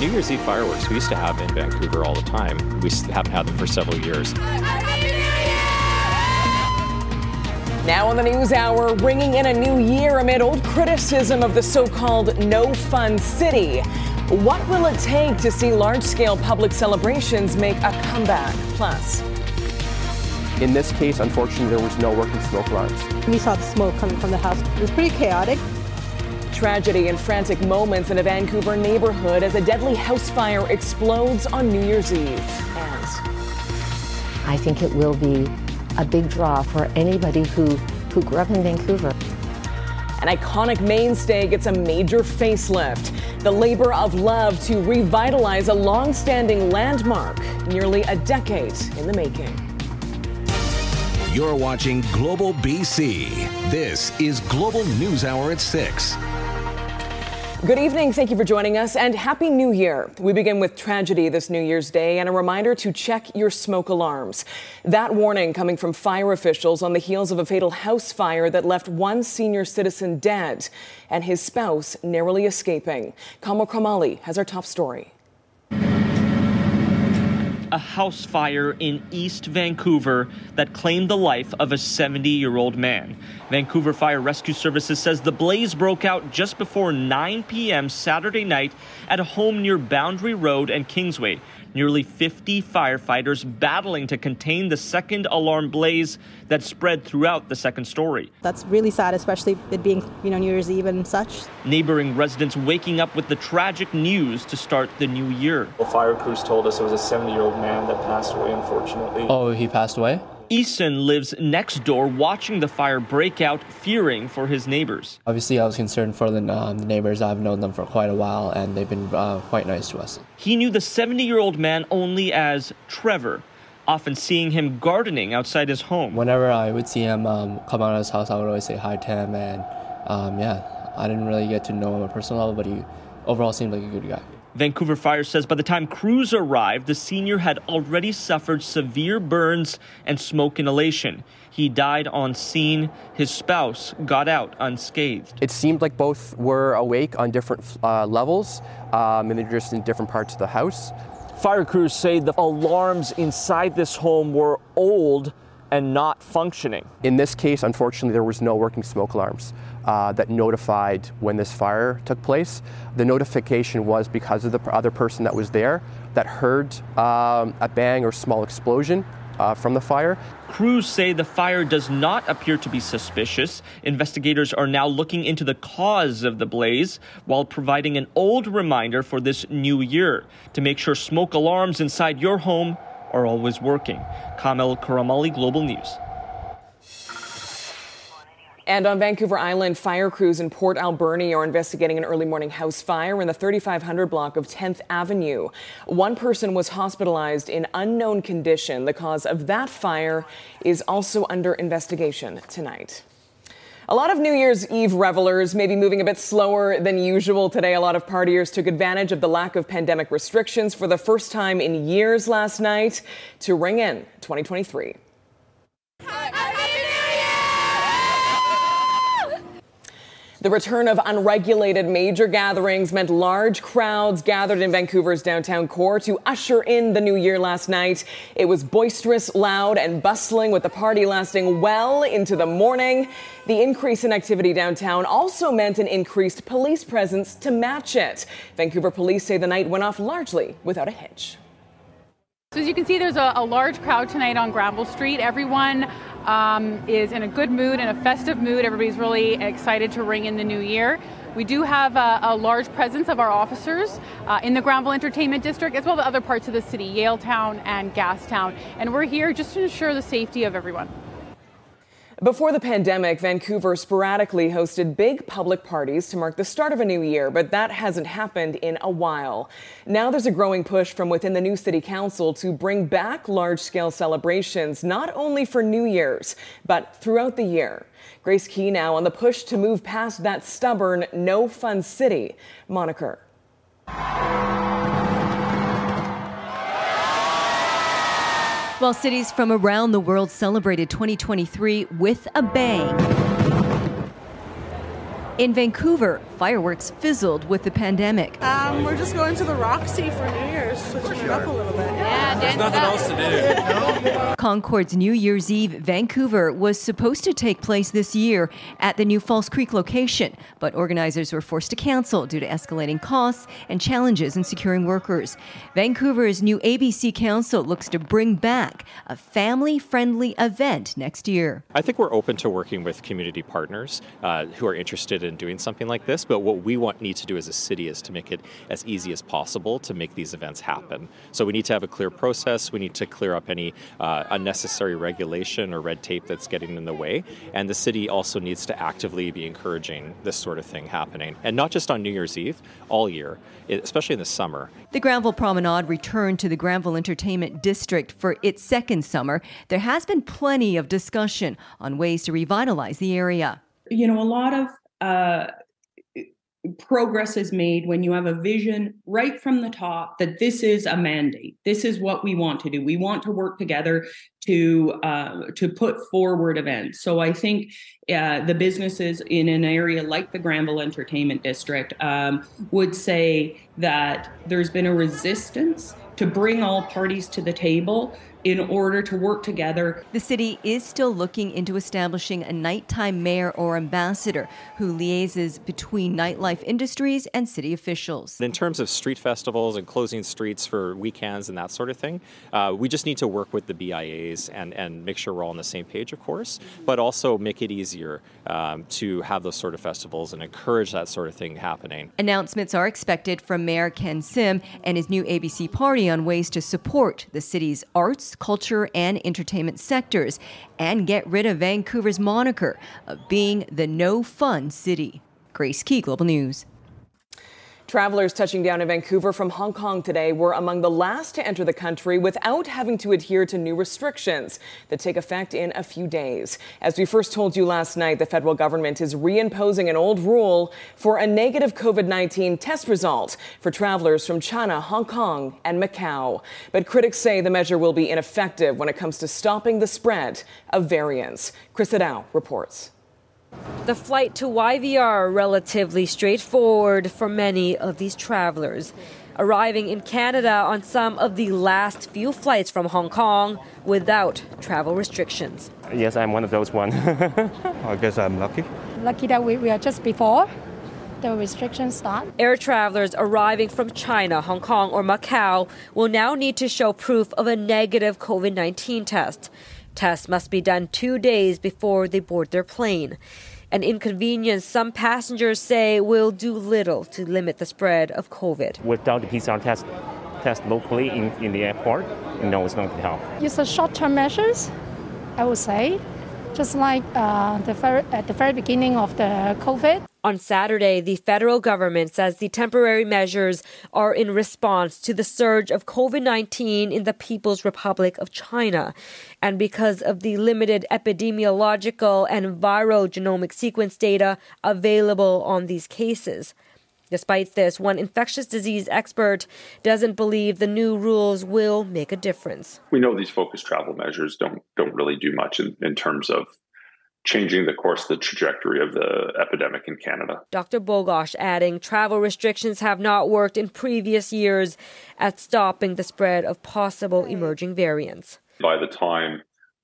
New Year's Eve fireworks we used to have in Vancouver all the time. We haven't had them for several years. Now on the News Hour, ringing in a new year amid old criticism of the so called no fun city. What will it take to see large scale public celebrations make a comeback? Plus, in this case, unfortunately, there was no working smoke alarms. We saw the smoke coming from the house. It was pretty chaotic. Tragedy and frantic moments in a Vancouver neighborhood as a deadly house fire explodes on New Year's Eve. And I think it will be a big draw for anybody who, who grew up in Vancouver. An iconic mainstay gets a major facelift. The labor of love to revitalize a long standing landmark, nearly a decade in the making. You're watching Global BC. This is Global News Hour at 6. Good evening. Thank you for joining us and Happy New Year. We begin with tragedy this New Year's Day and a reminder to check your smoke alarms. That warning coming from fire officials on the heels of a fatal house fire that left one senior citizen dead and his spouse narrowly escaping. Kamil Karamali has our top story a house fire in East Vancouver that claimed the life of a 70 year old man. Vancouver Fire Rescue Services says the blaze broke out just before 9 p.m. Saturday night at a home near Boundary Road and Kingsway. Nearly 50 firefighters battling to contain the second alarm blaze that spread throughout the second story. That's really sad, especially it being, you know, New Year's Eve and such. Neighboring residents waking up with the tragic news to start the new year. The fire crews told us it was a 70 year old man that passed away, unfortunately. Oh, he passed away? Eason lives next door watching the fire break out, fearing for his neighbors. Obviously, I was concerned for the, um, the neighbors. I've known them for quite a while, and they've been uh, quite nice to us. He knew the 70 year old man only as Trevor, often seeing him gardening outside his home. Whenever I would see him um, come out of his house, I would always say hi to him, and um, yeah, I didn't really get to know him on a personal level, but he overall seemed like a good guy. Vancouver Fire says by the time crews arrived, the senior had already suffered severe burns and smoke inhalation. He died on scene. His spouse got out unscathed. It seemed like both were awake on different uh, levels, um, and they're just in different parts of the house. Fire crews say the alarms inside this home were old and not functioning. In this case, unfortunately, there was no working smoke alarms uh, that notified when this fire took place. The notification was because of the other person that was there that heard um, a bang or small explosion uh, from the fire. Crews say the fire does not appear to be suspicious. Investigators are now looking into the cause of the blaze while providing an old reminder for this new year to make sure smoke alarms inside your home are always working. Kamil Karamali, Global News. And on Vancouver Island, fire crews in Port Alberni are investigating an early morning house fire in the 3500 block of 10th Avenue. One person was hospitalized in unknown condition. The cause of that fire is also under investigation tonight. A lot of New Year's Eve revelers may be moving a bit slower than usual today. A lot of partiers took advantage of the lack of pandemic restrictions for the first time in years last night to ring in 2023. The return of unregulated major gatherings meant large crowds gathered in Vancouver's downtown core to usher in the new year last night. It was boisterous, loud, and bustling, with the party lasting well into the morning. The increase in activity downtown also meant an increased police presence to match it. Vancouver police say the night went off largely without a hitch. So as you can see, there's a, a large crowd tonight on Granville Street. Everyone um, is in a good mood and a festive mood. Everybody's really excited to ring in the new year. We do have a, a large presence of our officers uh, in the Granville Entertainment District, as well as other parts of the city, Yaletown and Gastown. And we're here just to ensure the safety of everyone. Before the pandemic, Vancouver sporadically hosted big public parties to mark the start of a new year, but that hasn't happened in a while. Now there's a growing push from within the new city council to bring back large scale celebrations, not only for New Year's, but throughout the year. Grace Ke now on the push to move past that stubborn no fun city moniker. While cities from around the world celebrated 2023 with a bang. In Vancouver, fireworks fizzled with the pandemic. Um, we're just going to the Roxy for New Year's, switching it up a little bit. Yeah, there's nothing else to do. Concord's New Year's Eve Vancouver was supposed to take place this year at the new False Creek location, but organizers were forced to cancel due to escalating costs and challenges in securing workers. Vancouver's new ABC Council looks to bring back a family friendly event next year. I think we're open to working with community partners uh, who are interested in doing something like this, but what we want need to do as a city is to make it as easy as possible to make these events happen. So we need to have a clear process. We need to clear up any uh, unnecessary regulation or red tape that's getting in the way, and the city also needs to actively be encouraging this sort of thing happening, and not just on New Year's Eve, all year, especially in the summer. The Granville Promenade returned to the Granville Entertainment District for its second summer. There has been plenty of discussion on ways to revitalize the area. You know, a lot of uh, progress is made when you have a vision right from the top that this is a mandate. This is what we want to do. We want to work together to uh, to put forward events. So I think uh, the businesses in an area like the Granville Entertainment District um, would say that there's been a resistance to bring all parties to the table in order to work together. The city is still looking into establishing a nighttime mayor or ambassador who liaises between nightlife industries and city officials. In terms of street festivals and closing streets for weekends and that sort of thing, uh, we just need to work with the BIAs and, and make sure we're all on the same page, of course, but also make it easier um, to have those sort of festivals and encourage that sort of thing happening. Announcements are expected from Mayor Ken Sim and his new ABC party on ways to support the city's arts, culture, and entertainment sectors and get rid of Vancouver's moniker of being the no fun city. Grace Ke, Global News. Travelers touching down in Vancouver from Hong Kong today were among the last to enter the country without having to adhere to new restrictions that take effect in a few days. As we first told you last night, the federal government is reimposing an old rule for a negative COVID 19 test result for travelers from China, Hong Kong, and Macau. But critics say the measure will be ineffective when it comes to stopping the spread of variants. Chris Dow reports. The flight to YVR relatively straightforward for many of these travelers. Arriving in Canada on some of the last few flights from Hong Kong without travel restrictions. Yes, I'm one of those one. I guess I'm lucky. Lucky that we, we are just before the restrictions start. Air travelers arriving from China, Hong Kong, or Macau will now need to show proof of a negative COVID 19 test. Tests must be done two days before they board their plane. An inconvenience some passengers say will do little to limit the spread of COVID. Without the PCR test, test locally in, in the airport, no, it's not going to help. It's a short-term measures, I would say, just like uh, the very, at the very beginning of the COVID. On Saturday, the federal government says the temporary measures are in response to the surge of COVID 19 in the People's Republic of China and because of the limited epidemiological and viral genomic sequence data available on these cases. Despite this, one infectious disease expert doesn't believe the new rules will make a difference. We know these focused travel measures don't don't really do much in, in terms of changing the course, the trajectory of the epidemic in Canada. Dr. Bogoch adding travel restrictions have not worked in previous years at stopping the spread of possible emerging variants. By the time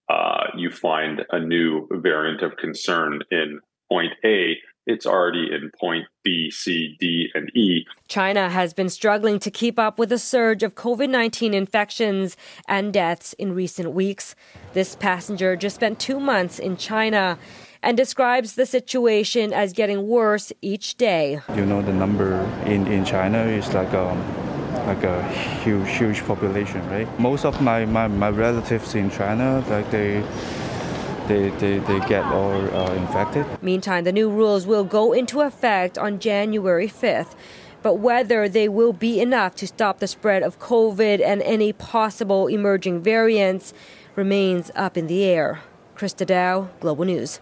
uh, you find a new variant of concern in point A, it's already in point B, C, D, and E. China has been struggling to keep up with a surge of COVID 19 infections and deaths in recent weeks. This passenger just spent two months in China and describes the situation as getting worse each day. You know, the number in, in China is like a, um, like a huge, huge population, right? Most of my, my, my relatives in China, like they they, they, they get all uh, infected. Meantime, the new rules will go into effect on January 5th. But whether they will be enough to stop the spread of COVID and any possible emerging variants remains up in the air. Christa Dao, Global News.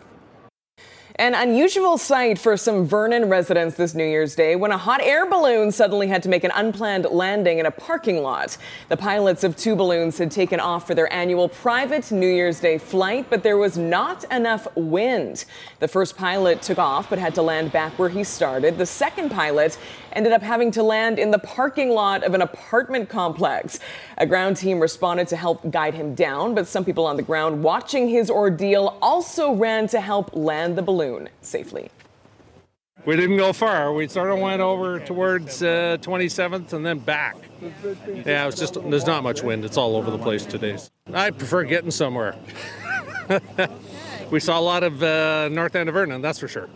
An unusual sight for some Vernon residents this New Year's Day when a hot air balloon suddenly had to make an unplanned landing in a parking lot. The pilots of two balloons had taken off for their annual private New Year's Day flight, but there was not enough wind. The first pilot took off but had to land back where he started. The second pilot ended up having to land in the parking lot of an apartment complex. A ground team responded to help guide him down, but some people on the ground watching his ordeal also ran to help land the balloon safely. We didn't go far. We sort of went over towards uh, 27th and then back. Yeah, it's just there's not much wind. It's all over the place today. I prefer getting somewhere. we saw a lot of uh, north end of Vernon, that's for sure.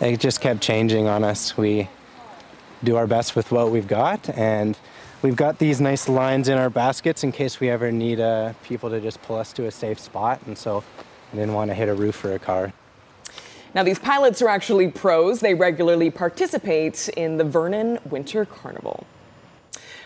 It just kept changing on us. We do our best with what we've got, and we've got these nice lines in our baskets in case we ever need uh, people to just pull us to a safe spot. And so I didn't want to hit a roof or a car. Now, these pilots are actually pros. They regularly participate in the Vernon Winter Carnival.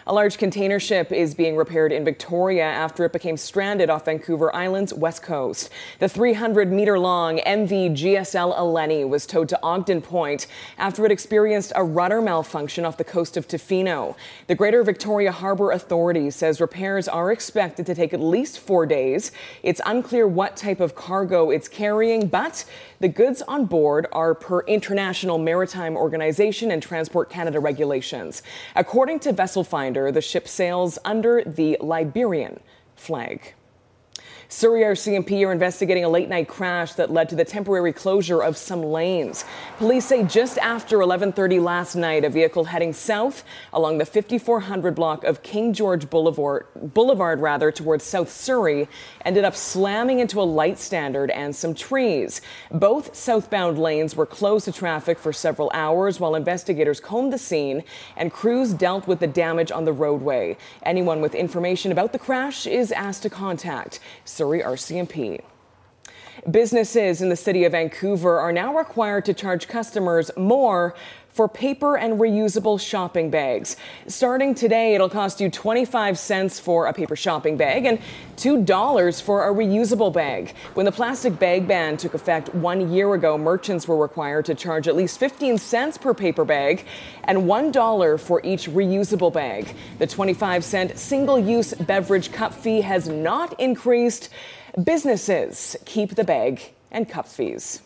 A large container ship is being repaired in Victoria after it became stranded off Vancouver Island's west coast. The 300 meter long MV GSL Eleni was towed to Ogden Point after it experienced a rudder malfunction off the coast of Tofino. The Greater Victoria Harbour Authority says repairs are expected to take at least four days. It's unclear what type of cargo it's carrying, but the goods on board are per International Maritime Organization and Transport Canada regulations. According to Vessel Finder, the ship sails under the Liberian flag. Surrey RCMP are investigating a late night crash that led to the temporary closure of some lanes. Police say just after 11:30 last night, a vehicle heading south along the 5400 block of King George Boulevard, Boulevard rather towards South Surrey, ended up slamming into a light standard and some trees. Both southbound lanes were closed to traffic for several hours while investigators combed the scene and crews dealt with the damage on the roadway. Anyone with information about the crash is asked to contact Surrey RCMP. Businesses in the city of Vancouver are now required to charge customers more for paper and reusable shopping bags. Starting today, it'll cost you 25 cents for a paper shopping bag and $2 for a reusable bag. When the plastic bag ban took effect one year ago, merchants were required to charge at least 15 cents per paper bag and $1 for each reusable bag. The 25 cent single use beverage cup fee has not increased. Businesses keep the bag and cup fees.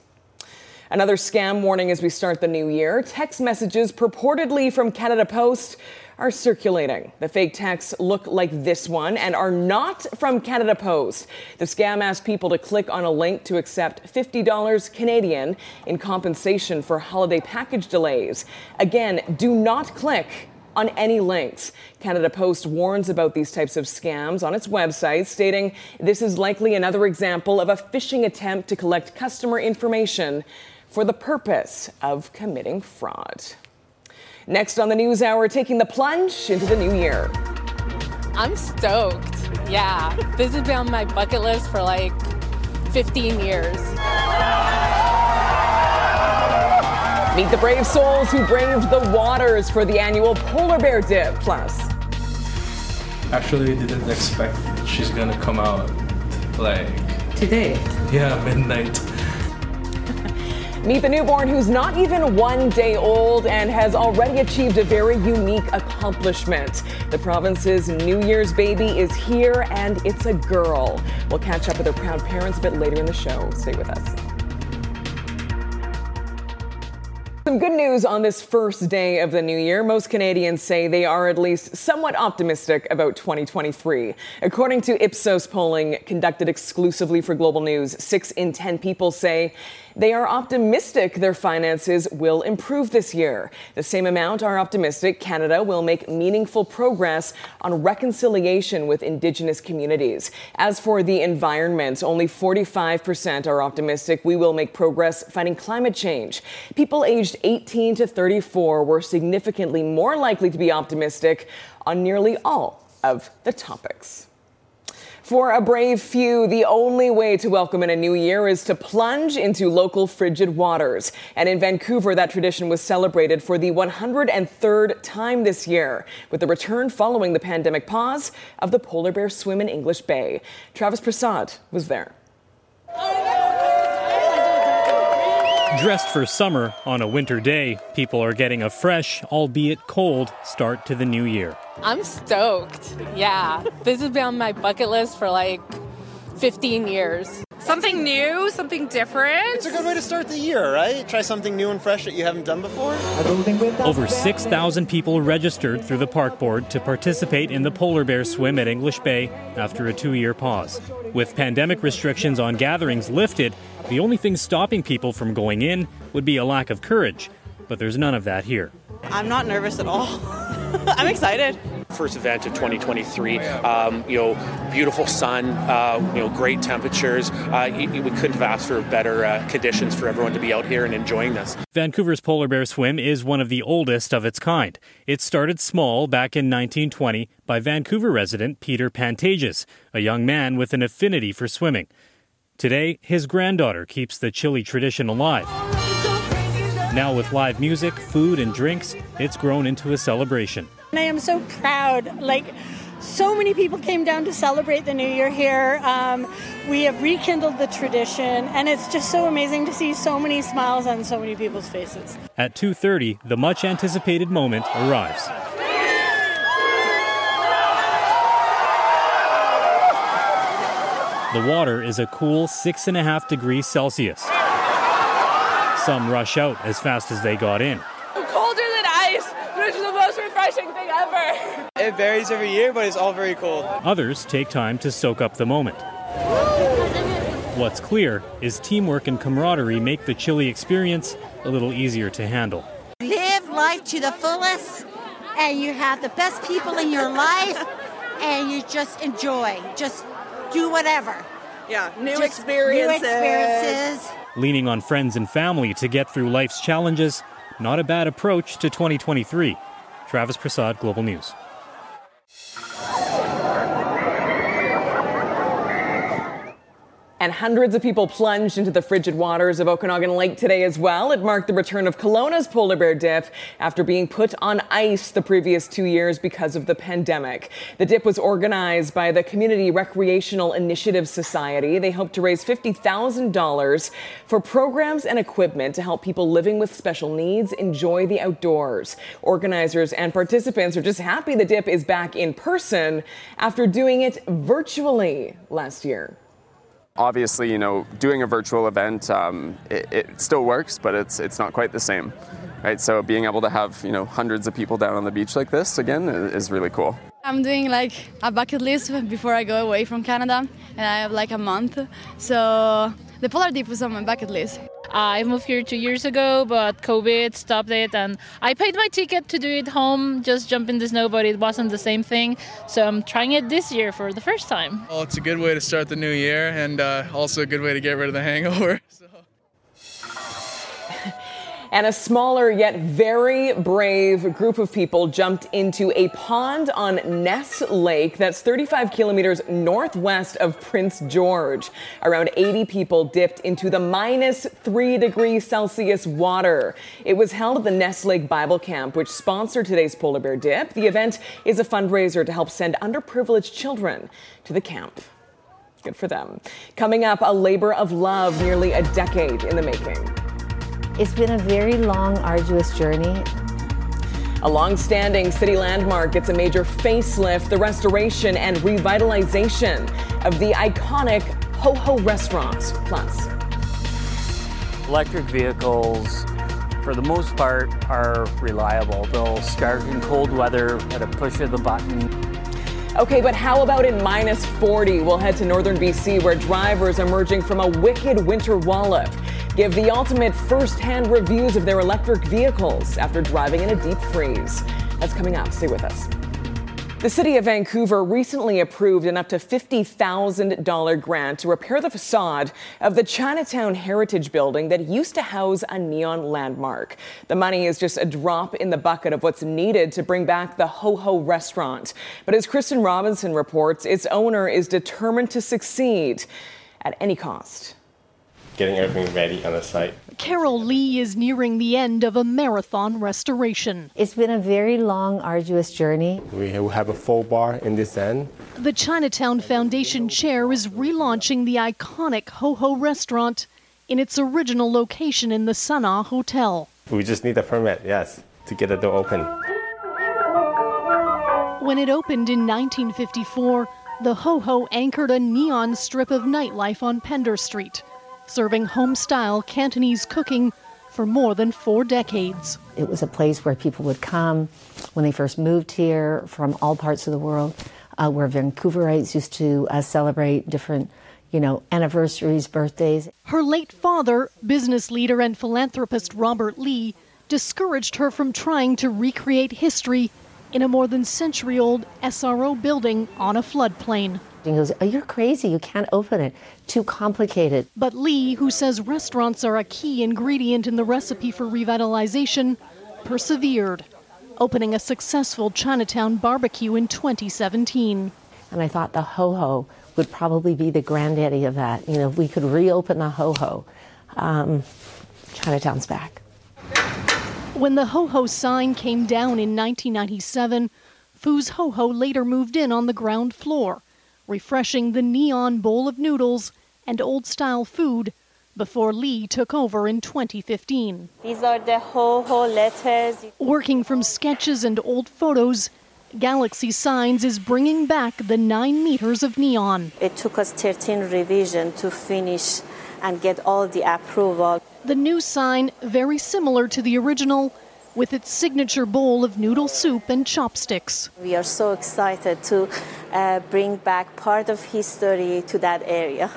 Another scam warning as we start the new year. Text messages purportedly from Canada Post are circulating. The fake texts look like this one and are not from Canada Post. The scam asks people to click on a link to accept $50 Canadian in compensation for holiday package delays. Again, do not click on any links. Canada Post warns about these types of scams on its website, stating this is likely another example of a phishing attempt to collect customer information for the purpose of committing fraud. Next on the News Hour, taking the plunge into the new year. I'm stoked. Yeah, this has been on my bucket list for like 15 years. Meet the brave souls who braved the waters for the annual polar bear dip. Plus, Actually, didn't expect she's gonna come out like today. yeah midnight. Meet the newborn who's not even one day old and has already achieved a very unique accomplishment. The province's New Year's baby is here and it's a girl. We'll catch up with her proud parents a bit later in the show. Stay with us. Some good news on this first day of the new year. Most Canadians say they are at least somewhat optimistic about 2023. According to Ipsos polling conducted exclusively for Global News, six in 10 people say they are optimistic their finances will improve this year. The same amount are optimistic Canada will make meaningful progress on reconciliation with Indigenous communities. As for the environment, only 45% are optimistic we will make progress fighting climate change. People aged 18 to 34 were significantly more likely to be optimistic on nearly all of the topics. For a brave few, the only way to welcome in a new year is to plunge into local frigid waters. And in Vancouver, that tradition was celebrated for the 103rd time this year, with the return following the pandemic pause of the polar bear swim in English Bay. Travis Prasad was there. Dressed for summer on a winter day, people are getting a fresh, albeit cold, start to the new year. I'm stoked. Yeah. this has been on my bucket list for like 15 years. Something new, something different. It's a good way to start the year, right? Try something new and fresh that you haven't done before. Over 6,000 people registered through the park board to participate in the polar bear swim at English Bay after a two year pause. With pandemic restrictions on gatherings lifted, the only thing stopping people from going in would be a lack of courage. But there's none of that here. I'm not nervous at all. I'm excited. First event of 2023. Um, you know, beautiful sun. Uh, you know, great temperatures. Uh, we couldn't have asked for better uh, conditions for everyone to be out here and enjoying this. Vancouver's Polar Bear Swim is one of the oldest of its kind. It started small back in 1920 by Vancouver resident Peter Pantages, a young man with an affinity for swimming. Today, his granddaughter keeps the chilly tradition alive. Now, with live music, food, and drinks, it's grown into a celebration. I am so proud. Like, so many people came down to celebrate the new year here. Um, we have rekindled the tradition, and it's just so amazing to see so many smiles on so many people's faces. At 2:30, the much anticipated moment arrives. The water is a cool six and a half degrees Celsius. Some rush out as fast as they got in. Colder than ice, which is the most refreshing thing ever. It varies every year, but it's all very cold. Others take time to soak up the moment. What's clear is teamwork and camaraderie make the chilly experience a little easier to handle. Live life to the fullest, and you have the best people in your life, and you just enjoy. Just do whatever. Yeah, new Just experiences. New experiences. Leaning on friends and family to get through life's challenges, not a bad approach to 2023. Travis Prasad, Global News. And hundreds of people plunged into the frigid waters of Okanagan Lake today as well. It marked the return of Kelowna's polar bear dip after being put on ice the previous two years because of the pandemic. The dip was organized by the Community Recreational Initiative Society. They hope to raise $50,000 for programs and equipment to help people living with special needs enjoy the outdoors. Organizers and participants are just happy the dip is back in person after doing it virtually last year. Obviously, you know, doing a virtual event, um, it, it still works, but it's it's not quite the same, right? So being able to have you know hundreds of people down on the beach like this again is, really cool. I'm doing like a bucket list before I go away from Canada, and I have like a month. So the polar dip was on my bucket list. I moved here two years ago, but COVID stopped it, and I paid my ticket to do it home, just jump in the snow, but it wasn't the same thing. So I'm trying it this year for the first time. Well, it's a good way to start the new year, and uh, also a good way to get rid of the hangover. And a smaller yet very brave group of people jumped into a pond on Ness Lake that's 35 kilometers northwest of Prince George. Around 80 people dipped into the minus 3 degrees Celsius water. It was held at the Ness Lake Bible Camp, which sponsored today's polar bear dip. The event is a fundraiser to help send underprivileged children to the camp. Good for them. Coming up, a labor of love nearly a decade in the making. It's been a very long, arduous journey. A long-standing city landmark gets a major facelift, the restoration and revitalization of the iconic Ho Ho restaurant. Plus, Electric vehicles, for the most part, are reliable. They'll start in cold weather at a push of the button. Okay, but how about in minus 40? We'll head to northern BC where drivers emerging from a wicked winter wallop give the ultimate first-hand reviews of their electric vehicles after driving in a deep freeze. That's coming up. Stay with us. The City of Vancouver recently approved an up to $50,000 grant to repair the facade of the Chinatown Heritage Building that used to house a neon landmark. The money is just a drop in the bucket of what's needed to bring back the Ho Ho restaurant. But as Kristen Robinson reports, its owner is determined to succeed at any cost getting everything ready on the site. Carol Lee is nearing the end of a marathon restoration. It's been a very long, arduous journey. We have a full bar in this end. The Chinatown Foundation chair is relaunching the iconic Ho Ho restaurant in its original location in the Sana Hotel. We just need a permit, yes, to get the door open. When it opened in 1954, the Ho Ho anchored a neon strip of nightlife on Pender Street, serving home style Cantonese cooking for more than four decades. It was a place where people would come when they first moved here from all parts of the world, uh, where Vancouverites used to uh, celebrate different, you know, anniversaries, birthdays. Her late father, business leader and philanthropist Robert Lee, discouraged her from trying to recreate history in a more than century old SRO building on a floodplain. He goes, Oh, you're crazy. You can't open it. Too complicated. But Lee, who says restaurants are a key ingredient in the recipe for revitalization, persevered, opening a successful Chinatown barbecue in 2017. And I thought the Ho Ho would probably be the granddaddy of that. You know, if we could reopen the Ho Ho, um, Chinatown's back. When the Ho Ho sign came down in 1997, Foo's Ho Ho later moved in on the ground floor, refreshing the neon bowl of noodles and old style food before Lee took over in 2015. These are the Ho Ho letters. Working from sketches and old photos, Galaxy Signs is bringing back the nine meters of neon. It took us 13 revision to finish and get all the approval. The new sign, very similar to the original, with its signature bowl of noodle soup and chopsticks. We are so excited to uh, bring back part of history to that area.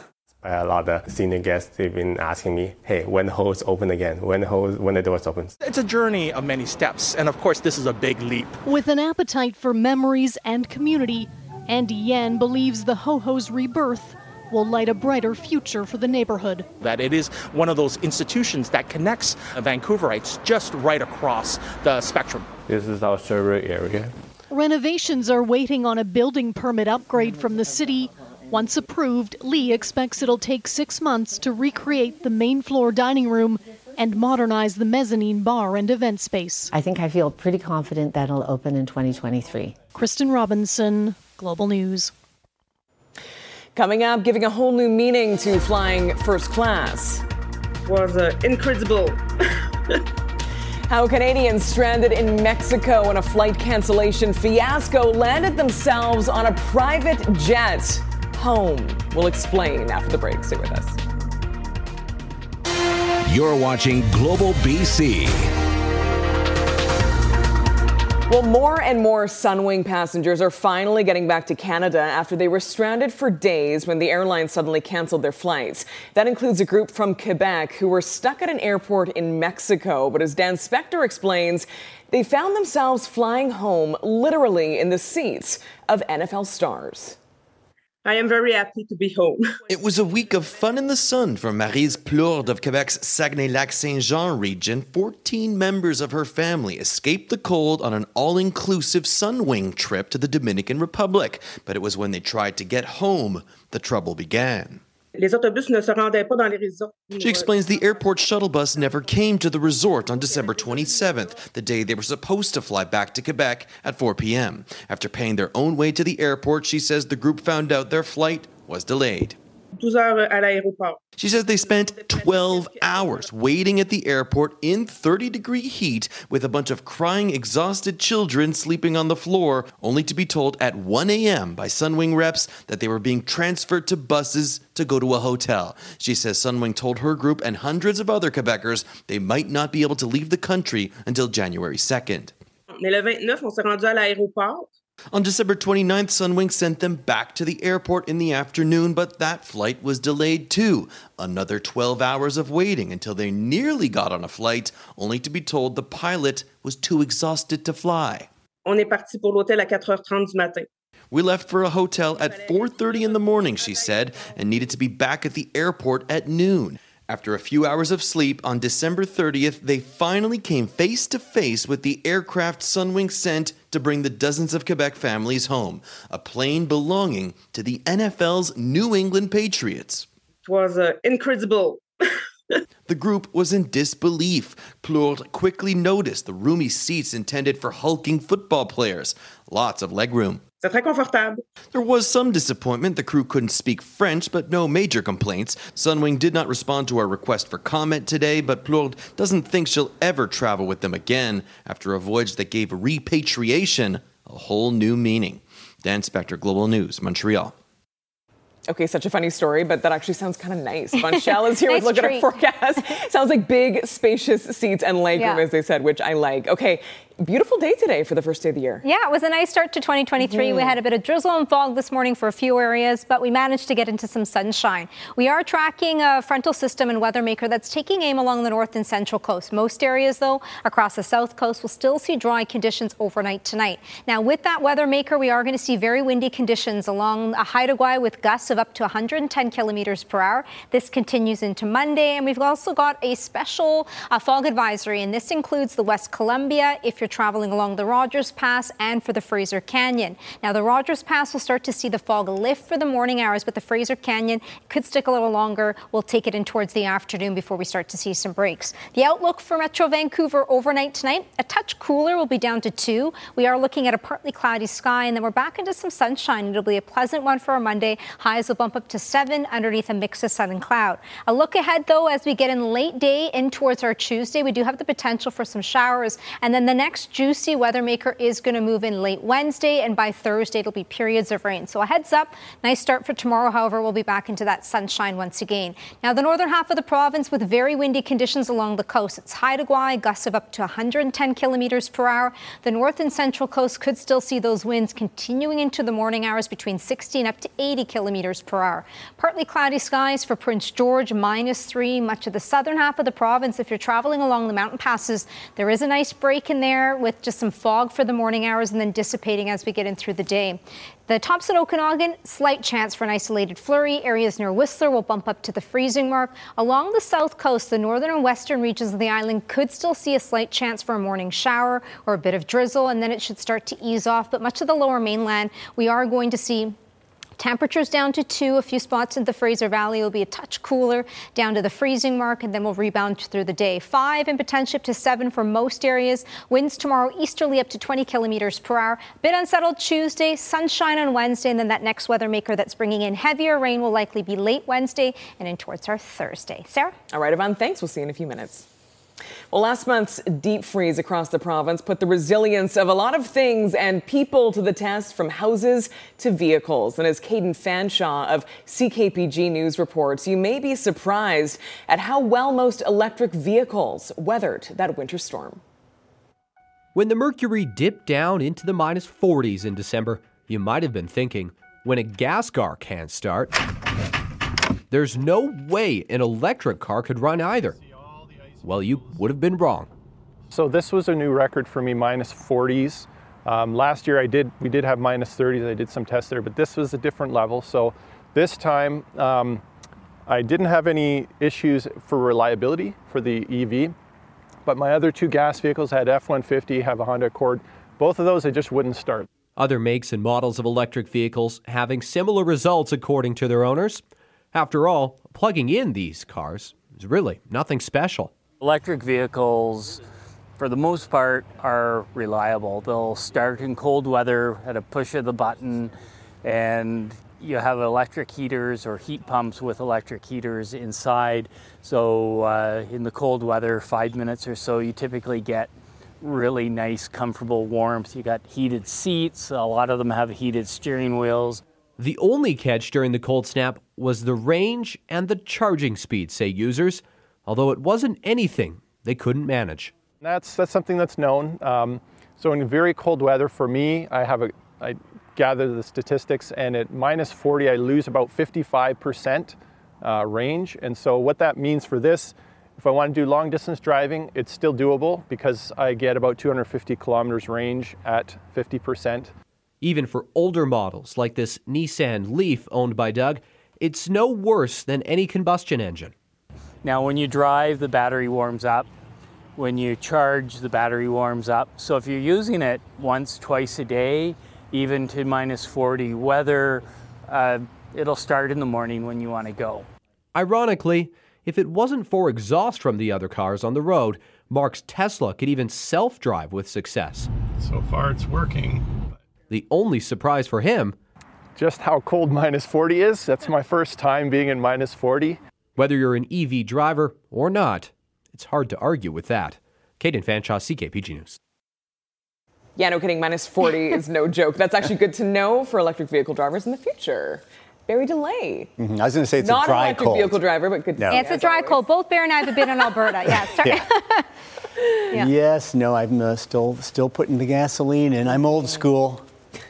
A lot of senior guests they've been asking me, "Hey, when the hole's open again? When the hole, when the doors open?" It's a journey of many steps, and of course, this is a big leap. With an appetite for memories and community, Andy Yan believes the Ho Ho's rebirth will light a brighter future for the neighborhood. That it is one of those institutions that connects Vancouverites just right across the spectrum. This is our server area. Renovations are waiting on a building permit upgrade from the city. Once approved, Lee expects it'll take six months to recreate the main floor dining room and modernize the mezzanine bar and event space. I think I feel pretty confident that it'll open in 2023. Kristen Robinson, Global News. Coming up, giving a whole new meaning to flying first class. Was uh, incredible. How Canadians stranded in Mexico in a flight cancellation fiasco landed themselves on a private jet home. We'll explain after the break. Stay with us. You're watching Global BC. Well, more and more Sunwing passengers are finally getting back to Canada after they were stranded for days when the airline suddenly canceled their flights. That includes a group from Quebec who were stuck at an airport in Mexico. But as Dan Spector explains, they found themselves flying home literally in the seats of NFL stars. I am very happy to be home. It was a week of fun in the sun for Maryse Plourde of Quebec's Saguenay-Lac-Saint-Jean region. 14 members of her family escaped the cold on an all-inclusive Sunwing trip to the Dominican Republic. But it was when they tried to get home the trouble began. Les autobus ne se rendaient pas dans les resorts. She explains the airport shuttle bus never came to the resort on December 27th, the day they were supposed to fly back to Quebec at 4 p.m. After paying their own way to the airport, she says the group found out their flight was delayed. 12 heures à l'aéroport. She says they spent 12 hours waiting at the airport in 30 degree heat with a bunch of crying, exhausted children sleeping on the floor, only to be told at 1 a.m. by Sunwing reps that they were being transferred to buses to go to a hotel. She says Sunwing told her group and hundreds of other Quebecers they might not be able to leave the country until January 2nd. Mais le 29, on s'est rendu à l'aéroport. On December 29th, Sunwing sent them back to the airport in the afternoon, but that flight was delayed too. Another 12 hours of waiting until they nearly got on a flight, only to be told the pilot was too exhausted to fly. On est parti pour l'hôtel à 4h30 du matin. We left for a hotel at 4:30 in the morning, she said, and needed to be back at the airport at noon. After a few hours of sleep on December 30th, they finally came face to face with the aircraft Sunwing sent to bring the dozens of Quebec families home, a plane belonging to the NFL's New England Patriots. It was uh, incredible. The group was in disbelief. Plourde quickly noticed the roomy seats intended for hulking football players. Lots of legroom. C'est très confortable. There was some disappointment the crew couldn't speak French, but no major complaints. Sunwing did not respond to our request for comment today, but Plourde doesn't think she'll ever travel with them again after a voyage that gave repatriation a whole new meaning. Dan Spector, Global News, Montreal. Okay, such a funny story, but that actually sounds kind of nice. Bunchell is here nice with Look treat. at Our Forecast. sounds like big, spacious seats and legroom, Yeah. as they said, which I like. Okay, beautiful day today for the first day of the year. Yeah, it was a nice start to 2023. We Mhm. had a bit of drizzle and fog this morning for a few areas, but we managed to get into some sunshine. We are tracking a frontal system and weather maker that's taking aim along the north and central coast. Most areas, though, across the south coast will still see dry conditions overnight tonight. Now, with that weather maker, we are going to see very windy conditions along a Haida Gwaii with gusts of up to 110 kilometers per hour. This continues into Monday, and we've also got a special uh, fog advisory, and this includes the West Columbia if you're traveling along the Rogers Pass and for the Fraser Canyon. Now, the Rogers Pass will start to see the fog lift for the morning hours, but the Fraser Canyon could stick a little longer. We'll take it in towards the afternoon before we start to see some breaks. The outlook for Metro Vancouver overnight tonight, a touch cooler will be down to two. We are looking at a partly cloudy sky, and then we're back into some sunshine. It'll be a pleasant one for our Monday. Highs will bump up to seven underneath a mix of sun and cloud. A look ahead, though, as we get in late day in towards our Tuesday, we do have the potential for some showers. And then the next juicy weather maker is going to move in late Wednesday, and by Thursday, it'll be periods of rain. So a heads up, nice start for tomorrow. However, we'll be back into that sunshine once again. Now, the northern half of the province with very windy conditions along the coast. It's Haida Gwaii, gusts of up to 110 kilometers per hour. The north and central coast could still see those winds continuing into the morning hours between 60 and up to 80 kilometers per hour. Partly cloudy skies for Prince George, minus three. Much of the southern half of the province, if you're traveling along the mountain passes, there is a nice break in there with just some fog for the morning hours and then dissipating as we get in through the day. The Thompson Okanagan, slight chance for an isolated flurry. Areas near Whistler will bump up to the freezing mark. Along the south coast, the northern and western regions of the island could still see a slight chance for a morning shower or a bit of drizzle, and then it should start to ease off. But much of the lower mainland, we are going to see Temperatures down to two. A few spots in the Fraser Valley will be a touch cooler, down to the freezing mark, and then we'll rebound through the day. Five and potentially up to seven for most areas. Winds tomorrow easterly up to 20 kilometers per hour. Bit unsettled Tuesday, sunshine on Wednesday, and then that next weather maker that's bringing in heavier rain will likely be late Wednesday and in towards our Thursday. Sarah? All right, Yvonne, thanks. We'll see you in a few minutes. Well, last month's deep freeze across the province put the resilience of a lot of things and people to the test, from houses to vehicles. And as Caden Fanshaw of CKPG News reports, you may be surprised at how well most electric vehicles weathered that winter storm. When the mercury dipped down into the minus 40s in December, you might have been thinking, when a gas car can't start, there's no way an electric car could run either. Well, you would have been wrong. So this was a new record for me, minus 40s. Um, last year I did, we did have minus 30s. I did some tests there, but this was a different level. So this time um, I didn't have any issues for reliability for the EV, but my other two gas vehicles had F-150, have a Honda Accord. Both of those I just wouldn't start. Other makes and models of electric vehicles having similar results according to their owners. After all, plugging in these cars is really nothing special. Electric vehicles, for the most part, are reliable. They'll start in cold weather at a push of the button, and you have electric heaters or heat pumps with electric heaters inside. So, uh, in the cold weather, five minutes or so, you typically get really nice, comfortable warmth. You got heated seats, a lot of them have heated steering wheels. The only catch during the cold snap was the range and the charging speed, say users, although it wasn't anything they couldn't manage. That's that's something that's known. Um, so in very cold weather, for me, I have a I gather the statistics, and at minus 40, I lose about 55% uh, range. And so what that means for this, if I want to do long distance driving, it's still doable because I get about 250 kilometers range at 50%. Even for older models like this Nissan Leaf owned by Doug, it's no worse than any combustion engine. Now, when you drive, the battery warms up. When you charge, the battery warms up. So if you're using it once, twice a day, even to minus 40 weather, uh, it'll start in the morning when you want to go. Ironically, if it wasn't for exhaust from the other cars on the road, Mark's Tesla could even self drive with success. So far, it's working. The only surprise for him just how cold minus 40 is. That's my first time being in minus 40. Whether you're an EV driver or not, it's hard to argue with that. Caden Fanshawe, CKPG News. Yeah, no kidding. Minus 40 is no joke. That's actually good to know for electric vehicle drivers in the future. Barry DeLay. Mm-hmm. I was going to say it's Not a dry an electric cold. vehicle driver, but good to No. see It's a dry always. cold. Both Bear and I have been in Alberta. Yeah. Start- Yeah. Yes, no, I'm uh, still still putting the gasoline in. I'm old school.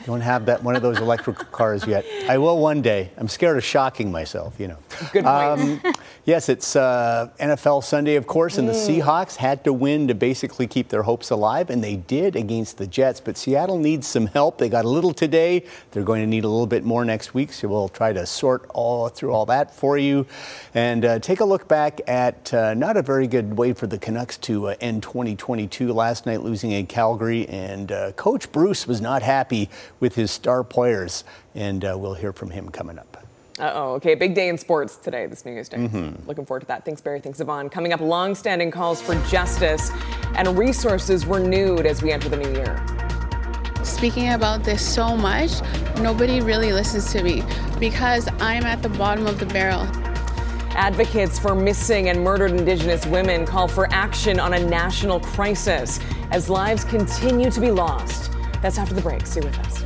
Don't have that one of those electric cars yet. I will one day. I'm scared of shocking myself, you know. Good point. Um, yes, it's uh, NFL Sunday, of course, and the Mm. Seahawks had to win to basically keep their hopes alive, and they did against the Jets. But Seattle needs some help. They got a little today. They're going to need a little bit more next week. So we'll try to sort all through all that for you, and uh, take a look back at uh, not a very good way for the Canucks to uh, end 2022 last night, losing in Calgary, and uh, Coach Bruce was not happy with his star players, and uh, we'll hear from him coming up. Uh oh. Okay, big day in sports today, this New Year's Day. Mhm. Looking forward to that. Thanks, Barry. Thanks, Yvonne. Coming up, long-standing calls for justice and resources renewed as we enter the new year. speaking about this so much, nobody really listens to me because I'm at the bottom of the barrel. Advocates for missing and murdered Indigenous women call for action on a national crisis as lives continue to be lost. That's after the break. Stay with us.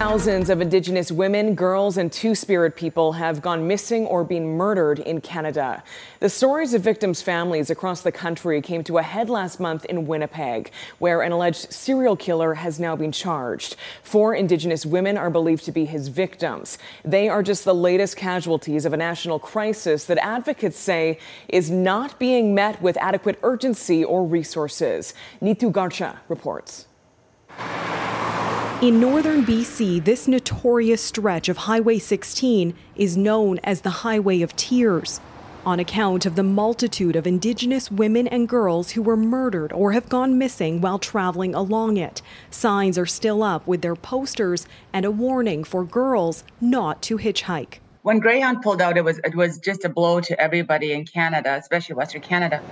Thousands of Indigenous women, girls, and Two Spirit people have gone missing or been murdered in Canada. The stories of victims' families across the country came to a head last month in Winnipeg, where an alleged serial killer has now been charged. Four Indigenous women are believed to be his victims. They are just the latest casualties of a national crisis that advocates say is not being met with adequate urgency or resources. Nitu Garcha reports. In northern BC, this notorious stretch of Highway 16 is known as the Highway of Tears, on account of the multitude of Indigenous women and girls who were murdered or have gone missing while traveling along it. Signs are still up with their posters and a warning for girls not to hitchhike. When Greyhound pulled out, it was it was just a blow to everybody in Canada, especially Western Canada.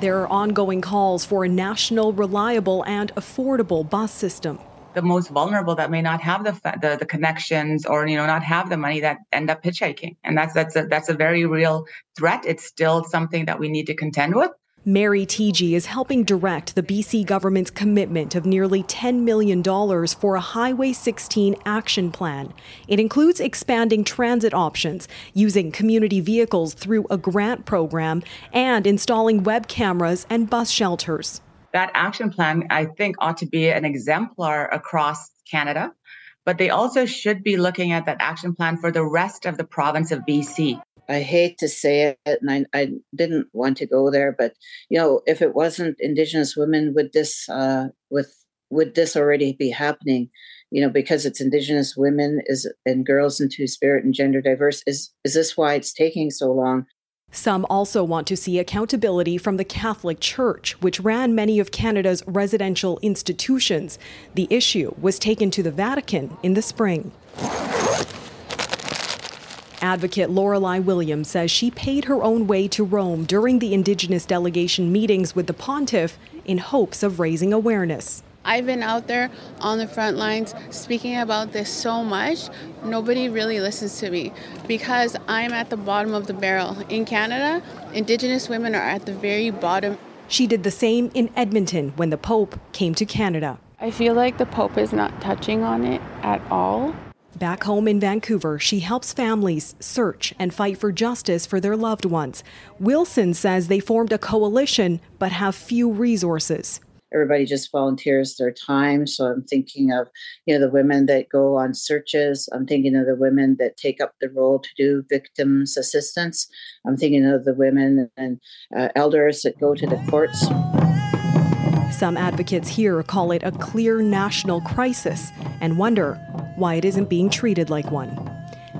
There are ongoing calls for a national, reliable, and affordable bus system. The most vulnerable that may not have the, the the connections or you know not have the money that end up hitchhiking, and that's that's a that's a very real threat. It's still something that we need to contend with. Mary Teegee is helping direct the BC government's commitment of nearly $10 million for a Highway 16 action plan. It includes expanding transit options, using community vehicles through a grant program, and installing web cameras and bus shelters. That action plan, I think, ought to be an exemplar across Canada, but they also should be looking at that action plan for the rest of the province of BC. I hate to say it, and I, I didn't want to go there, but you know, if it wasn't Indigenous women, would this uh, with would this already be happening? You know, because it's Indigenous women is and girls and two spirit and gender diverse. Is is this why it's taking so long? Some also want to see accountability from the Catholic Church, which ran many of Canada's residential institutions. The issue was taken to the Vatican in the spring. Advocate Lorelei Williams says she paid her own way to Rome during the Indigenous delegation meetings with the pontiff in hopes of raising awareness. I've been out there on the front lines speaking about this so much, nobody really listens to me because I'm at the bottom of the barrel. In Canada, Indigenous women are at the very bottom. She did the same in Edmonton when the Pope came to Canada. I feel like the Pope is not touching on it at all. Back home in Vancouver, she helps families search and fight for justice for their loved ones. Wilson says they formed a coalition but have few resources. Everybody just volunteers their time. So I'm thinking of, you know, the women that go on searches. I'm thinking of the women that take up the role to do victims assistance. I'm thinking of the women and uh, elders that go to the courts. Some advocates here call it a clear national crisis and wonder why it isn't being treated like one.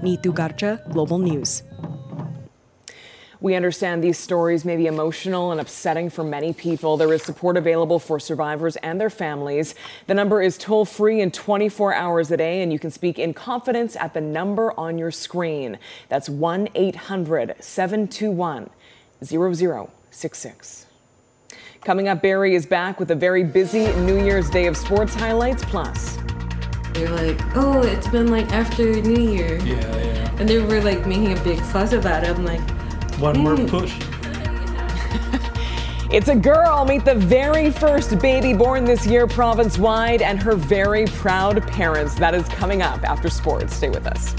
Nitu Garcha, Global News. We understand these stories may be emotional and upsetting for many people. There is support available for survivors and their families. The number is toll free and 24 hours a day, and you can speak in confidence at the number on your screen. That's 1 800 721 0066. Coming up, Barry is back with a very busy New Year's Day of sports highlights. Plus, they're like, oh, it's been like after New Year. Yeah, yeah. And they were like making a big fuss about it. I'm like, one more "Mm." push. It's a girl. Meet the very first baby born this year province wide and her very proud parents. That is coming up after sports. Stay with us.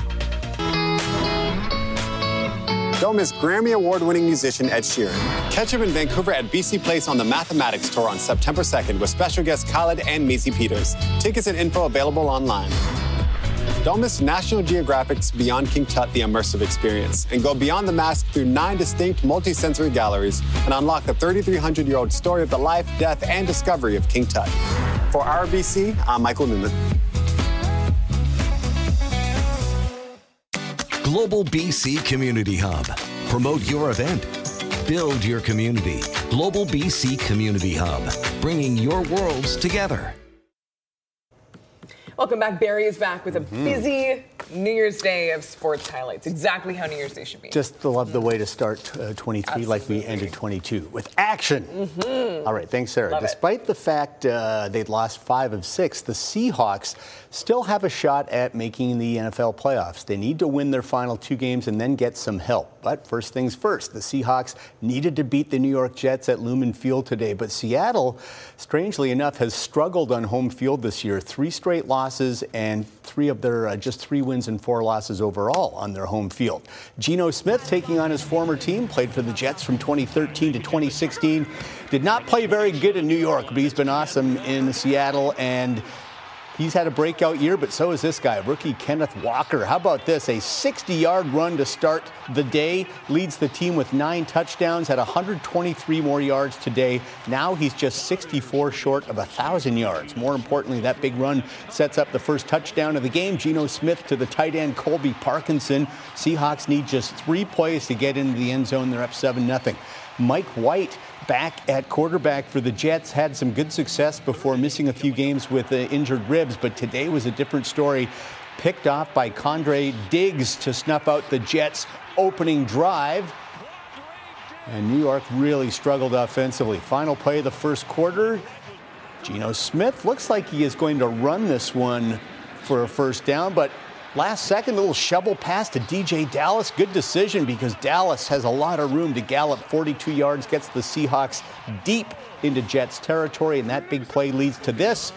Don't miss Grammy Award winning musician Ed Sheeran. Catch him in Vancouver at BC Place on the Mathematics Tour on September 2nd with special guests Khalid and Maisie Peters. Tickets and info available online. Don't miss National Geographic's Beyond King Tut, the immersive experience, and go beyond the mask through nine distinct multi-sensory galleries and unlock the 3,300-year-old story of the life, death, and discovery of King Tut. For RBC, I'm Michael Newman. Global BC Community Hub. Promote your event. Build your community. Global BC Community Hub. Bringing your worlds together. Welcome back. Barry is back with a Mm-hmm. busy New Year's Day of sports highlights. Exactly how New Year's Day should be. Just love the way to start uh, 23 like we ended 22 with action. Mhm. All right, thanks, Sarah. Love it. Despite the fact uh, they'd lost five of six, the Seahawks still have a shot at making the NFL playoffs. They need to win their final two games and then get some help. But first things first, the Seahawks needed to beat the New York Jets at Lumen Field today. But Seattle, strangely enough, has struggled on home field this year. Three straight losses and three of their uh, just three wins and four losses overall on their home field. Geno Smith taking on his former team, played for the Jets from 2013 to 2016. Did not play very good in New York, but he's been awesome in Seattle and He's had a breakout year, but so is this guy, rookie Kenneth Walker. How about this? A 60 yard run to start the day, leads the team with nine touchdowns, had 123 more yards today. Now he's just 64 short of 1,000 yards. More importantly, that big run sets up the first touchdown of the game. Geno Smith to the tight end Colby Parkinson. Seahawks need just three plays to get into the end zone. They're up 7 0. Mike White back at quarterback for the Jets had some good success before missing a few games with uh, injured ribs, but today was a different story. Picked off by Quandre Diggs to snuff out the Jets' opening drive. And New York really struggled offensively. Final play of the first quarter. Geno Smith looks like he is going to run this one for a first down, but last second, little shovel pass to DeeJay Dallas. Good decision because Dallas has a lot of room to gallop 42 yards, gets the Seahawks deep into Jets territory, and that big play leads to this.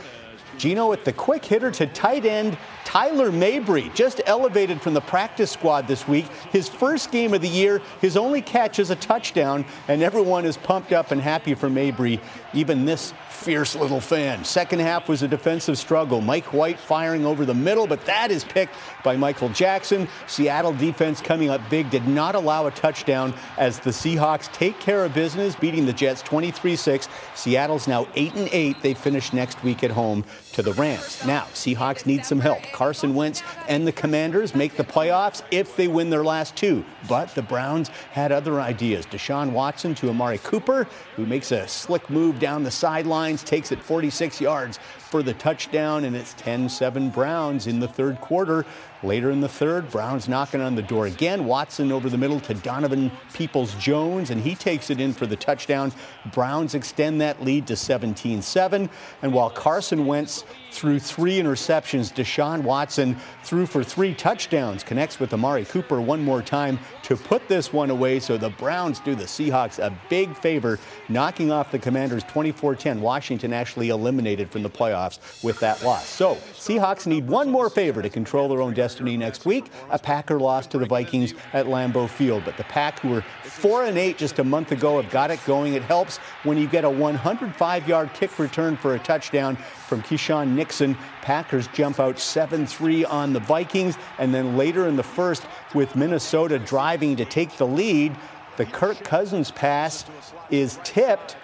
Geno with the quick hitter to tight end Tyler Mabry, just elevated from the practice squad this week. His first game of the year, his only catch is a touchdown, and everyone is pumped up and happy for Mabry, even this fierce little fan. Second half was a defensive struggle. Mike White firing over the middle, but that is picked by Michael Jackson. Seattle defense coming up big did not allow a touchdown as the Seahawks take care of business, beating the Jets 23-6. Seattle's now 8 and 8. They finish next week at home to the Rams. Now, Seahawks need some help. Carson Wentz and the Commanders make the playoffs if they win their last two. But the Browns had other ideas. Deshaun Watson to Amari Cooper, who makes a slick move down the sidelines, takes it 46 yards for the touchdown, and it's 10 7 Browns in the third quarter. Later in the third, Browns knocking on the door again. Watson over the middle to Donovan Peoples Jones, and he takes it in for the touchdown. Browns extend that lead to 17 7. And while Carson Wentz threw three interceptions, Deshaun Watson threw for three touchdowns, connects with Amari Cooper one more time to put this one away. So the Browns do the Seahawks a big favor, knocking off the Commanders 24 10. Washington actually eliminated from the playoffs with that loss. So Seahawks need one more favor to control their own destiny next week. A Packer loss to the Vikings at Lambeau Field. But the Pack, who were 4 and 8 just a month ago, have got it going. It helps when you get a 105 yard kick return for a touchdown from Keisean Nixon. Packers jump out 7 3 on the Vikings. And then later in the first, with Minnesota driving to take the lead, the Kirk Cousins pass is tipped.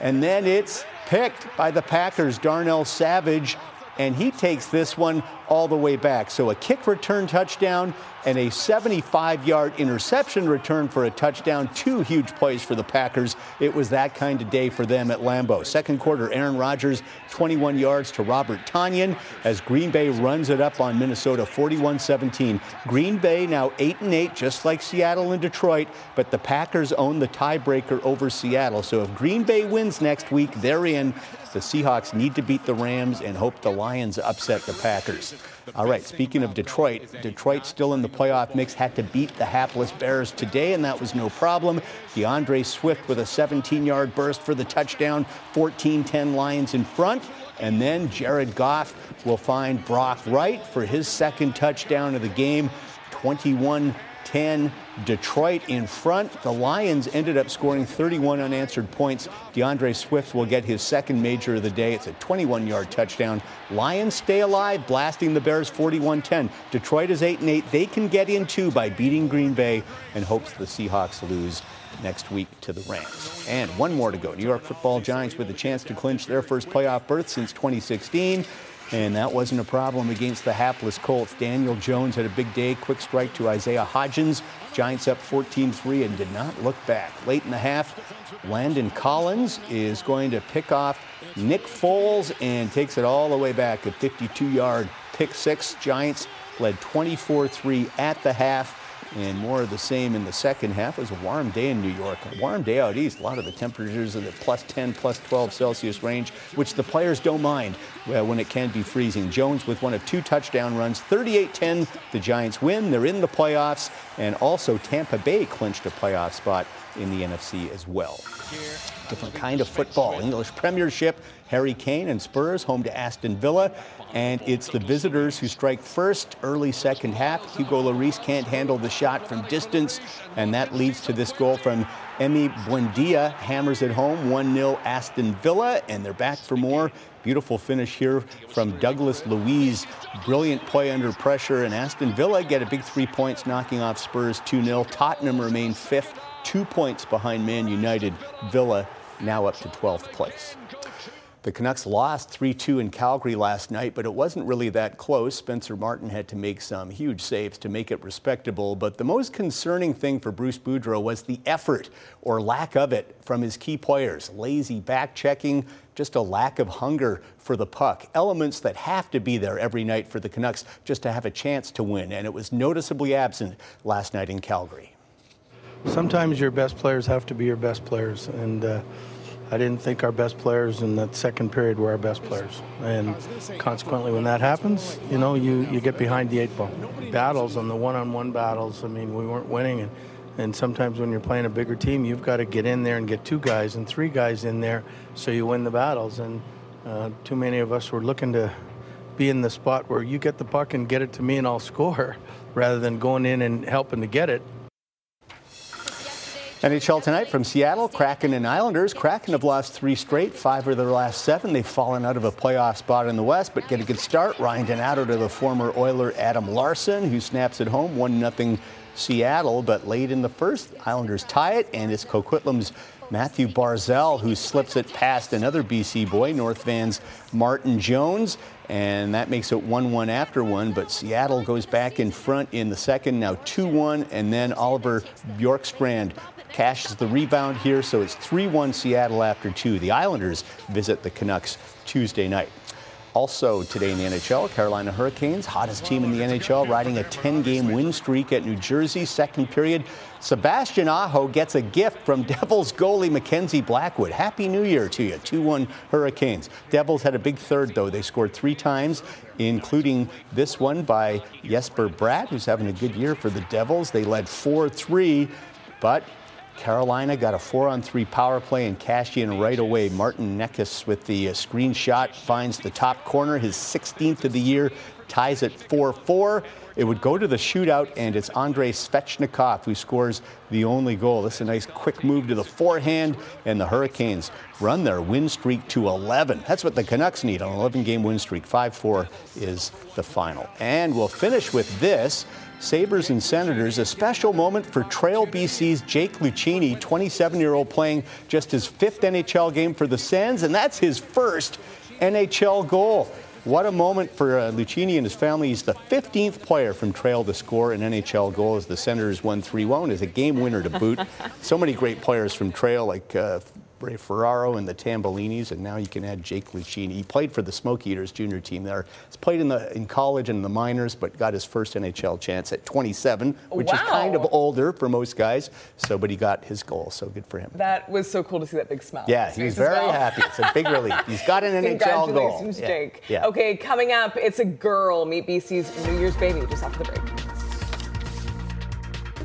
And then it's picked by the Packers, Darnell Savage, and he takes this one all the way back. So a kick return touchdown and a 75 yard interception return for a touchdown. Two huge plays for the Packers. It was that kind of day for them at Lambeau. Second quarter, Aaron Rodgers, 21 yards to Robert Tonyan as Green Bay runs it up on Minnesota 41 17. Green Bay now 8 and 8, just like Seattle and Detroit, but the Packers own the tiebreaker over Seattle. So if Green Bay wins next week, they're in. The Seahawks need to beat the Rams and hope the Lions upset the Packers. All right, speaking of Detroit, Detroit still in the playoff mix, had to beat the hapless Bears today, and that was no problem. D'Andre Swift with a 17 yard burst for the touchdown, 14 10 Lions in front. And then Jared Goff will find Brock Wright for his second touchdown of the game, 21 10. Detroit in front. The Lions ended up scoring 31 unanswered points. D'Andre Swift will get his second major of the day. It's a 21 yard touchdown. Lions stay alive, blasting the Bears 41 10. Detroit is 8 and 8. They can get in two by beating Green Bay and hopes the Seahawks lose next week to the Rams. And one more to go. New York football giants with a chance to clinch their first playoff berth since 2016. And that wasn't a problem against the hapless Colts. Daniel Jones had a big day, quick strike to Isaiah Hodgins. Giants up 14 3 and did not look back. Late in the half, Landon Collins is going to pick off Nick Foles and takes it all the way back. A 52 yard pick six. Giants led 24 3 at the half and more of the same in the second half. It was a warm day in New York. A warm day out east. A lot of the temperatures in the plus 10, plus 12 Celsius range, which the players don't mind uh, when it can be freezing. Jones with one of two touchdown runs. 38-10, the Giants win. They're in the playoffs. And also Tampa Bay clinched a playoff spot in the NFC as well. Different kind of football. English Premiership. Harry Kane and Spurs home to Aston Villa. And it's the visitors who strike first early second half. Hugo Lloris can't handle the shot from distance, and that leads to this goal from Emi Buendia. Hammers at home, 1-0 Aston Villa, and they're back for more. Beautiful finish here from Douglas Luiz. Brilliant play under pressure, and Aston Villa get a big three points, knocking off Spurs 2-0. Tottenham remain fifth, two points behind Man United. Villa now up to 12th place. The Canucks lost 3 2 in Calgary last night, but it wasn't really that close. Spencer Martin had to make some huge saves to make it respectable. But the most concerning thing for Bruce Boudreau was the effort or lack of it from his key players. Lazy back checking, just a lack of hunger for the puck. Elements that have to be there every night for the Canucks just to have a chance to win. And it was noticeably absent last night in Calgary. Sometimes your best players have to be your best players. And, uh, I didn't think our best players in that second period were our best players. And consequently, when that happens, you know, you, you get behind the eight ball. Battles on the one on one battles, I mean, we weren't winning. And, and sometimes when you're playing a bigger team, you've got to get in there and get two guys and three guys in there so you win the battles. And uh, too many of us were looking to be in the spot where you get the puck and get it to me and I'll score rather than going in and helping to get it. NHL tonight from Seattle, Kraken and Islanders. Kraken have lost three straight, five of their last seven. They've fallen out of a playoff spot in the West, but get a good start. Ryan Donato to the former Oiler Adam Larsson, who snaps it home, 1 0 Seattle. But late in the first, Islanders tie it, and it's Coquitlam's Mathew Barzal who slips it past another BC boy, North Van's Martin Jones. And that makes it 1 1 after one. But Seattle goes back in front in the second, now 2 1. And then Oliver Bjorkstrand cashes the rebound here, so it's 3 1 Seattle after two. The Islanders visit the Canucks Tuesday night. Also today in the NHL, Carolina Hurricanes, hottest team in the NHL, riding a 10-game win streak at New Jersey. Second period, Sebastian Aho gets a gift from Devils goalie Mackenzie Blackwood. Happy New Year to you, 2-1 Hurricanes. Devils had a big third, though. They scored three times, including this one by Jesper Bratt, who's having a good year for the Devils. They led 4-3, but Carolina got a four on three power play and cashed in right away. Martin Necas with the uh, screenshot finds the top corner, his 16th of the year, ties at 4 4. It would go to the shootout, and it's Andrei Svechnikov who scores the only goal. This is a nice quick move to the forehand, and the Hurricanes run their win streak to 11. That's what the Canucks need an 11 game win streak. 5 4 is the final. And we'll finish with this. Sabres and Senators, a special moment for Trail BC's Jake Lucchini, 27 year old, playing just his fifth NHL game for the Sens, and that's his first NHL goal. What a moment for uh, Lucchini and his family. He's the 15th player from Trail to score an NHL goal as the Senators won 3 1 as a game winner to boot. so many great players from Trail, like uh, Ray Ferraro and the Tambellinis, and now you can add Jake Lucchini. He played for the Smoke Eaters junior team there. He's played in the in college and in the minors, but got his first NHL chance at 27, which is kind of older for most guys. So, but he got his goal, so good for him. That was so cool to see that big smile. Yeah, was very well. happy. It's a big relief. He's got an NHL goal. Congratulations, Yeah. Jake. Yeah. Okay, coming up, it's a girl. Meet BC's New Year's baby just after the break.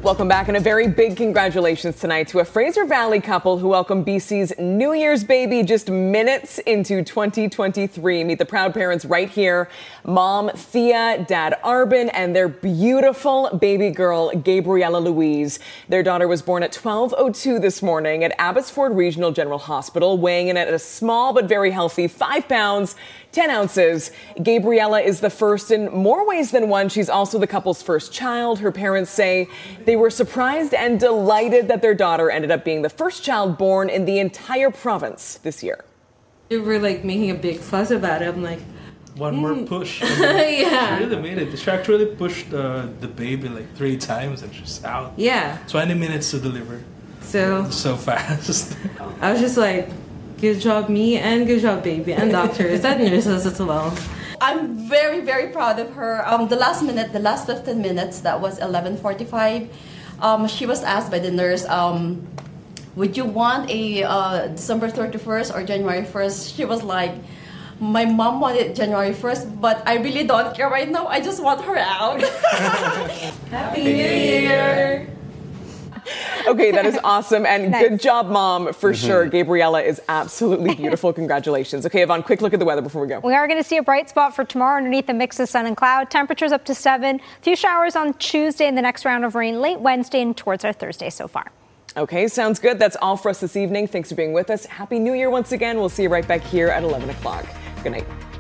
Welcome back, and a very big congratulations tonight to a Fraser Valley couple who welcomed BC's New Year's baby just minutes into 2023. Meet the proud parents right here mom Thea, dad Arbin, and their beautiful baby girl Gabriella Louise. Their daughter was born at 12:02 this morning at Abbotsford Regional General Hospital, weighing in at a small but very healthy five pounds. 10 ounces. Gabriella is the first in more ways than one. She's also the couple's first child. Her parents say they were surprised and delighted that their daughter ended up being the first child born in the entire province this year. They were like making a big fuss about it. I'm like, one more Mm. push. Yeah. She really made it. The shark really pushed uh, the baby like three times and she's out. Yeah. 20 minutes to deliver. So So fast. I was just like, good job, me, and good job, baby, and doctors and nurses as well. I'm very, very proud of her. Um, the last minute, the last 15 minutes, that was 11:45. Um, she was asked by the nurse, um, "Would you want a uh, December 31st or January 1st?" She was like, "My mom wanted January 1st, but I really don't care right now. I just want her out." Happy New Year! Okay, that is awesome. And Nice. good job, mom, for Mm-hmm. sure. Gabriella is absolutely beautiful. Congratulations. Okay, Yvonne, quick look at the weather before we go. We are going to see a bright spot for tomorrow underneath a mix of sun and cloud. Temperatures up to seven. A Few showers on Tuesday and the next round of rain late Wednesday and towards our Thursday so far. Okay, sounds good. That's all for us this evening. Thanks for being with us. Happy New Year once again. We'll see you right back here at 11 o'clock. Good night.